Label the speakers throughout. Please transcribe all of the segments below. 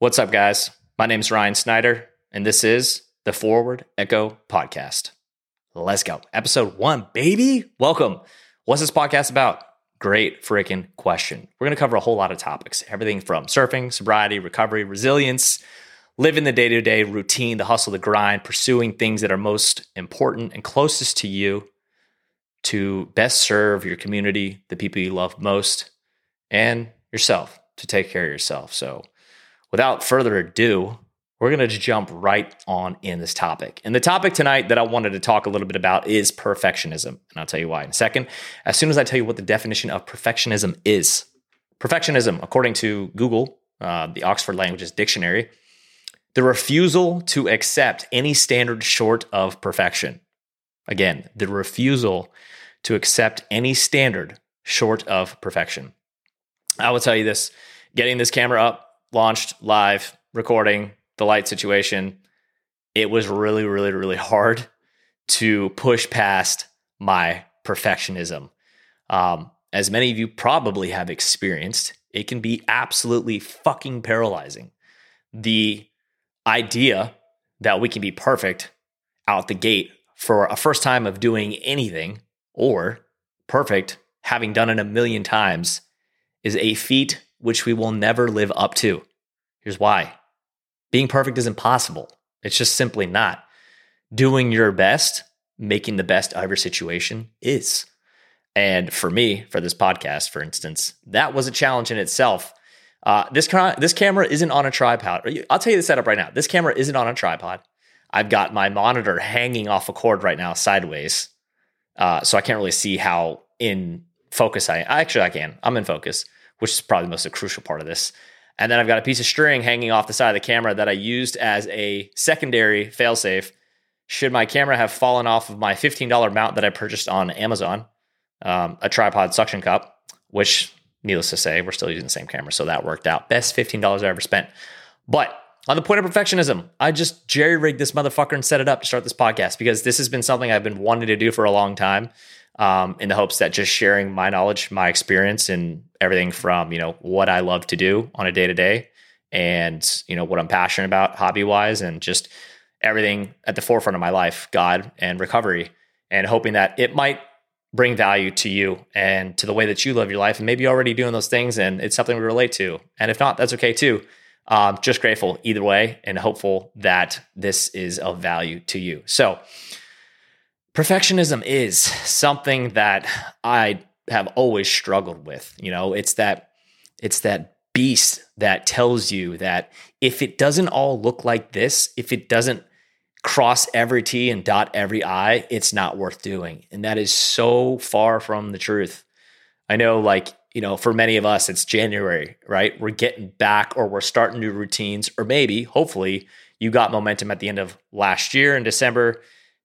Speaker 1: What's up, guys? My name is Ryan Snyder, and this is the Forward Echo Podcast. Let's go. Episode one, baby. Welcome. What's this podcast about? Great freaking question. We're going to cover a whole lot of topics everything from surfing, sobriety, recovery, resilience, living the day to day routine, the hustle, the grind, pursuing things that are most important and closest to you to best serve your community, the people you love most, and yourself to take care of yourself. So, without further ado, we're going to jump right on in this topic. And the topic tonight that I wanted to talk a little bit about is perfectionism. And I'll tell you why in a second. As soon as I tell you what the definition of perfectionism is, perfectionism, according to Google, uh, the Oxford Languages Dictionary, the refusal to accept any standard short of perfection. Again, the refusal to accept any standard short of perfection. I will tell you this getting this camera up, launched live, recording, the light situation, it was really, really, really hard to push past my perfectionism. Um, as many of you probably have experienced, it can be absolutely fucking paralyzing. The idea that we can be perfect out the gate for a first time of doing anything or perfect having done it a million times is a feat which we will never live up to. Here's why being perfect is impossible. It's just simply not. Doing your best, making the best of your situation is. And for me, for this podcast, for instance, that was a challenge in itself. Uh, this ca- this camera isn't on a tripod. I'll tell you the setup right now. This camera isn't on a tripod. I've got my monitor hanging off a cord right now, sideways, uh, so I can't really see how in focus I. Actually, I can. I'm in focus, which is probably the most crucial part of this. And then I've got a piece of string hanging off the side of the camera that I used as a secondary failsafe. Should my camera have fallen off of my $15 mount that I purchased on Amazon, um, a tripod suction cup, which needless to say, we're still using the same camera. So that worked out. Best $15 I ever spent. But on the point of perfectionism, I just jerry rigged this motherfucker and set it up to start this podcast because this has been something I've been wanting to do for a long time um, in the hopes that just sharing my knowledge, my experience, and everything from you know what I love to do on a day to day, and you know what I'm passionate about hobby wise, and just everything at the forefront of my life, God and recovery, and hoping that it might bring value to you and to the way that you live your life, and maybe you're already doing those things, and it's something we relate to, and if not, that's okay too. Um, just grateful either way, and hopeful that this is of value to you. So perfectionism is something that I have always struggled with. You know, it's that it's that beast that tells you that if it doesn't all look like this, if it doesn't cross every T and dot every I, it's not worth doing. And that is so far from the truth. I know, like, you know, for many of us, it's January, right? We're getting back or we're starting new routines, or maybe, hopefully, you got momentum at the end of last year in December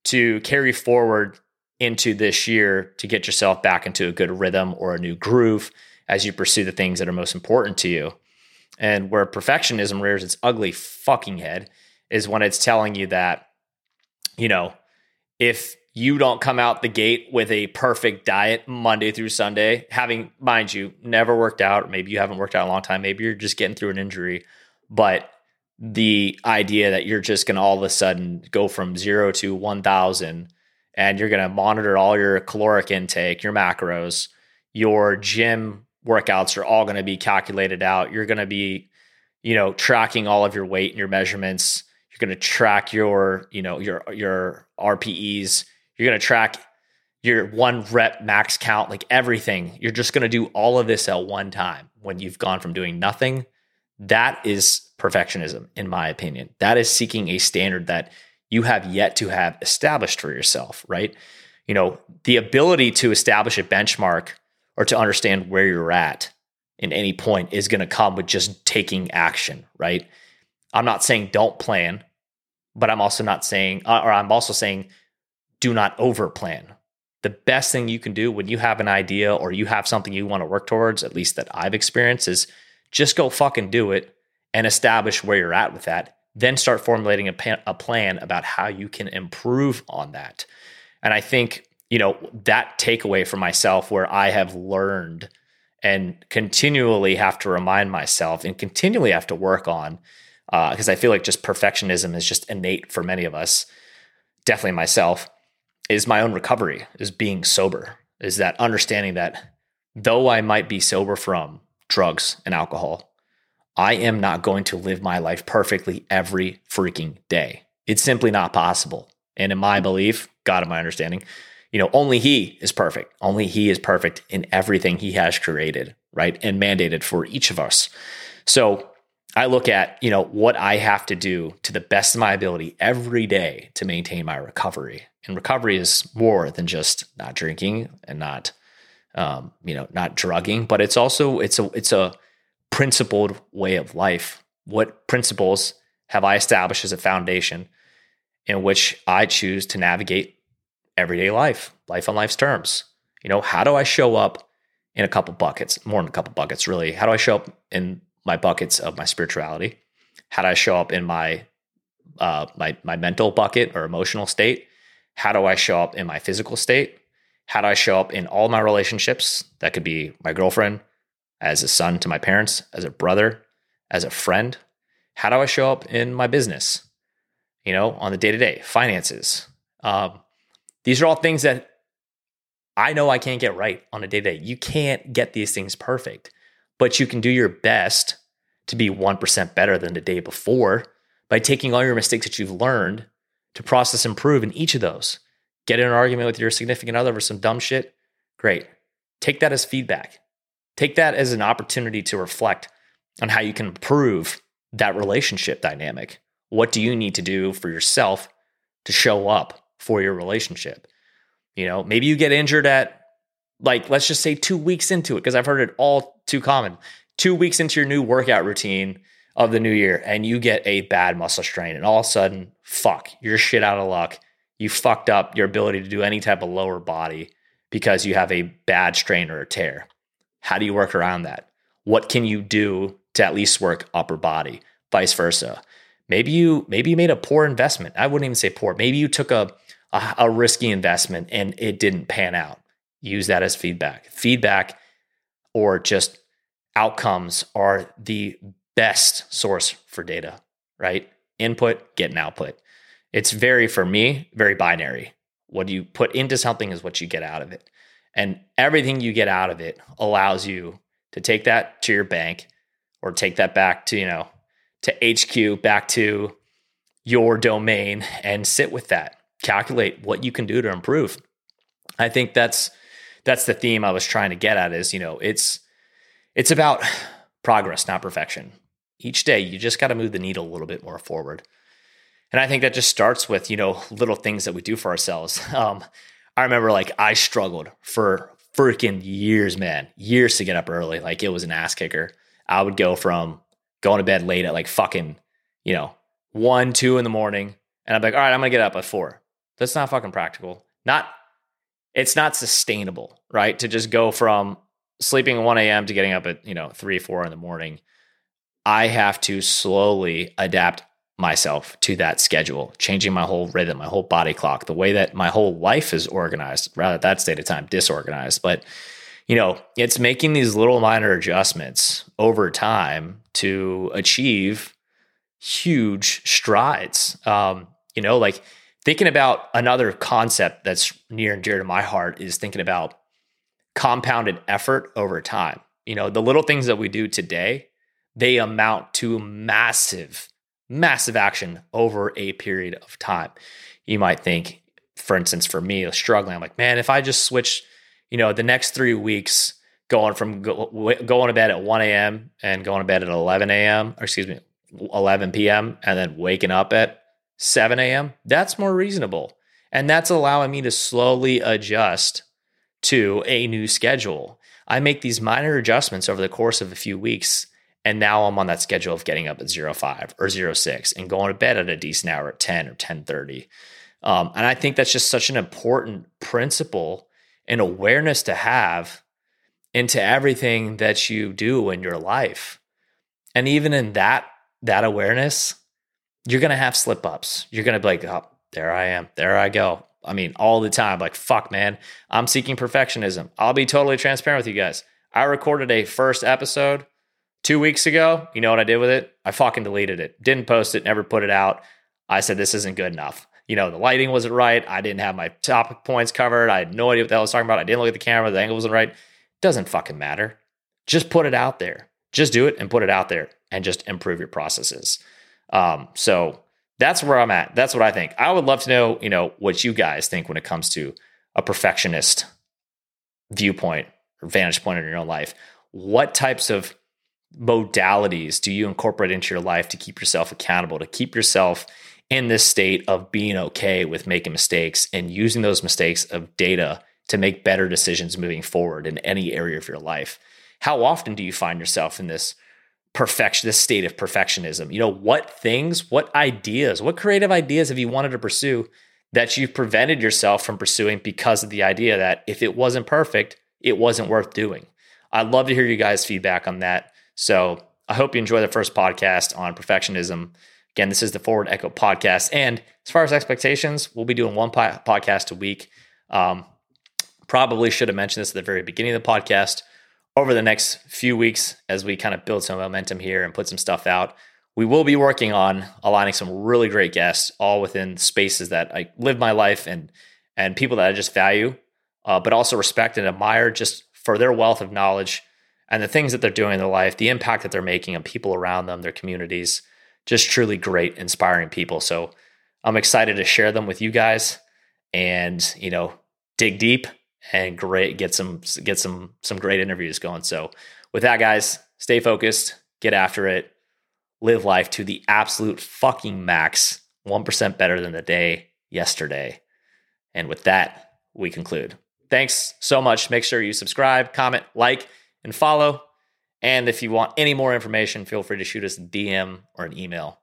Speaker 1: to carry forward into this year to get yourself back into a good rhythm or a new groove as you pursue the things that are most important to you. And where perfectionism rears its ugly fucking head is when it's telling you that, you know, if you don't come out the gate with a perfect diet Monday through Sunday, having, mind you, never worked out, maybe you haven't worked out a long time, maybe you're just getting through an injury, but the idea that you're just going to all of a sudden go from zero to 1000 and you're going to monitor all your caloric intake, your macros, your gym workouts are all going to be calculated out. You're going to be, you know, tracking all of your weight and your measurements. You're going to track your, you know, your your RPEs. You're going to track your one rep max count, like everything. You're just going to do all of this at one time when you've gone from doing nothing. That is perfectionism, in my opinion. That is seeking a standard that you have yet to have established for yourself, right? You know, the ability to establish a benchmark or to understand where you're at in any point is going to come with just taking action, right? I'm not saying don't plan, but I'm also not saying, uh, or I'm also saying do not over plan. The best thing you can do when you have an idea or you have something you want to work towards, at least that I've experienced, is just go fucking do it and establish where you're at with that. Then start formulating a, a plan about how you can improve on that. And I think, you know, that takeaway for myself where I have learned and continually have to remind myself and continually have to work on because uh, I feel like just perfectionism is just innate for many of us, definitely myself, is my own recovery, is being sober, is that understanding that though I might be sober from drugs and alcohol, I am not going to live my life perfectly every freaking day. It's simply not possible. And in my belief, God in my understanding, you know, only He is perfect. Only He is perfect in everything He has created, right? And mandated for each of us. So I look at, you know, what I have to do to the best of my ability every day to maintain my recovery. And recovery is more than just not drinking and not, um, you know, not drugging, but it's also it's a it's a principled way of life. What principles have I established as a foundation in which I choose to navigate everyday life, life on life's terms? You know, how do I show up in a couple buckets, more than a couple buckets, really? How do I show up in my buckets of my spirituality? How do I show up in my uh, my my mental bucket or emotional state? How do I show up in my physical state? How do I show up in all my relationships? That could be my girlfriend, as a son to my parents, as a brother, as a friend. How do I show up in my business? You know, on the day to day, finances. Um, these are all things that I know I can't get right on a day to day. You can't get these things perfect but you can do your best to be 1% better than the day before by taking all your mistakes that you've learned to process improve in each of those. Get in an argument with your significant other over some dumb shit. Great. Take that as feedback. Take that as an opportunity to reflect on how you can improve that relationship dynamic. What do you need to do for yourself to show up for your relationship? You know, maybe you get injured at like let's just say 2 weeks into it because I've heard it all too common. Two weeks into your new workout routine of the new year, and you get a bad muscle strain, and all of a sudden, fuck, you're shit out of luck. You fucked up your ability to do any type of lower body because you have a bad strain or a tear. How do you work around that? What can you do to at least work upper body? Vice versa. Maybe you maybe you made a poor investment. I wouldn't even say poor. Maybe you took a, a, a risky investment and it didn't pan out. Use that as feedback. Feedback or just outcomes are the best source for data, right? Input, get an output. It's very, for me, very binary. What you put into something is what you get out of it. And everything you get out of it allows you to take that to your bank or take that back to, you know, to HQ, back to your domain and sit with that. Calculate what you can do to improve. I think that's that's the theme I was trying to get at is, you know, it's it's about progress, not perfection. Each day you just got to move the needle a little bit more forward. And I think that just starts with, you know, little things that we do for ourselves. Um, I remember like I struggled for freaking years, man, years to get up early. Like it was an ass kicker. I would go from going to bed late at like fucking, you know, one, two in the morning. And I'm like, all right, I'm gonna get up at four. That's not fucking practical. Not it's not sustainable, right? To just go from sleeping at 1 a.m. to getting up at, you know, 3, 4 in the morning. I have to slowly adapt myself to that schedule, changing my whole rhythm, my whole body clock, the way that my whole life is organized, rather at that state of time, disorganized. But, you know, it's making these little minor adjustments over time to achieve huge strides. Um, you know, like thinking about another concept that's near and dear to my heart is thinking about compounded effort over time. You know, the little things that we do today, they amount to massive, massive action over a period of time. You might think, for instance, for me, struggling, I'm like, man, if I just switch, you know, the next three weeks, going from go, going to bed at 1 a.m. and going to bed at 11 a.m. or excuse me, 11 p.m. and then waking up at 7 a.m., that's more reasonable. And that's allowing me to slowly adjust to a new schedule. I make these minor adjustments over the course of a few weeks. And now I'm on that schedule of getting up at 05 or 06 and going to bed at a decent hour at 10 or 1030. Um, and I think that's just such an important principle and awareness to have into everything that you do in your life. And even in that, that awareness, you're to have slip ups. You're to be like, oh, there I am. There I go. I mean, all the time. Like, fuck, man, I'm seeking perfectionism. I'll be totally transparent with you guys. I recorded a first episode two weeks ago. You know what I did with it? I fucking deleted it. Didn't post it, never put it out. I said, this isn't good enough. You know, the lighting wasn't right. I didn't have my topic points covered. I had no idea what the hell I was talking about. I didn't look at the camera. The angle wasn't right. Doesn't fucking matter. Just put it out there. Just do it and put it out there and just improve your processes. Um, so that's where I'm at. That's what I think. I would love to know, you know, what you guys think when it comes to a perfectionist viewpoint or vantage point in your own life. What types of modalities do you incorporate into your life to keep yourself accountable, to keep yourself in this state of being okay with making mistakes and using those mistakes of data to make better decisions moving forward in any area of your life? How often do you find yourself in this perfection, this state of perfectionism? You know, what things, what ideas, what creative ideas have you wanted to pursue that you've prevented yourself from pursuing because of the idea that if it wasn't perfect, it wasn't worth doing? I'd love to hear you guys' feedback on that. So I hope you enjoy the first podcast on perfectionism. Again, this is the Forward Echo podcast. And as far as expectations, we'll be doing one po- podcast a week. Um, probably should have mentioned this at the very beginning of the podcast. Over the next few weeks, as we kind of build some momentum here and put some stuff out, we will be working on aligning some really great guests, all within spaces that I live my life and and people that I just value, uh, but also respect and admire just for their wealth of knowledge and the things that they're doing in their life, the impact that they're making on people around them, their communities. Just truly great, inspiring people. So I'm excited to share them with you guys, and you know, dig deep and great get some get some some great interviews going. So with that, guys, stay focused, get after it, live life to the absolute fucking max, one percent better than the day yesterday. And with that, we conclude. Thanks so much. Make sure you subscribe, comment, like, and follow. And if you want any more information, feel free to shoot us a DM or an email.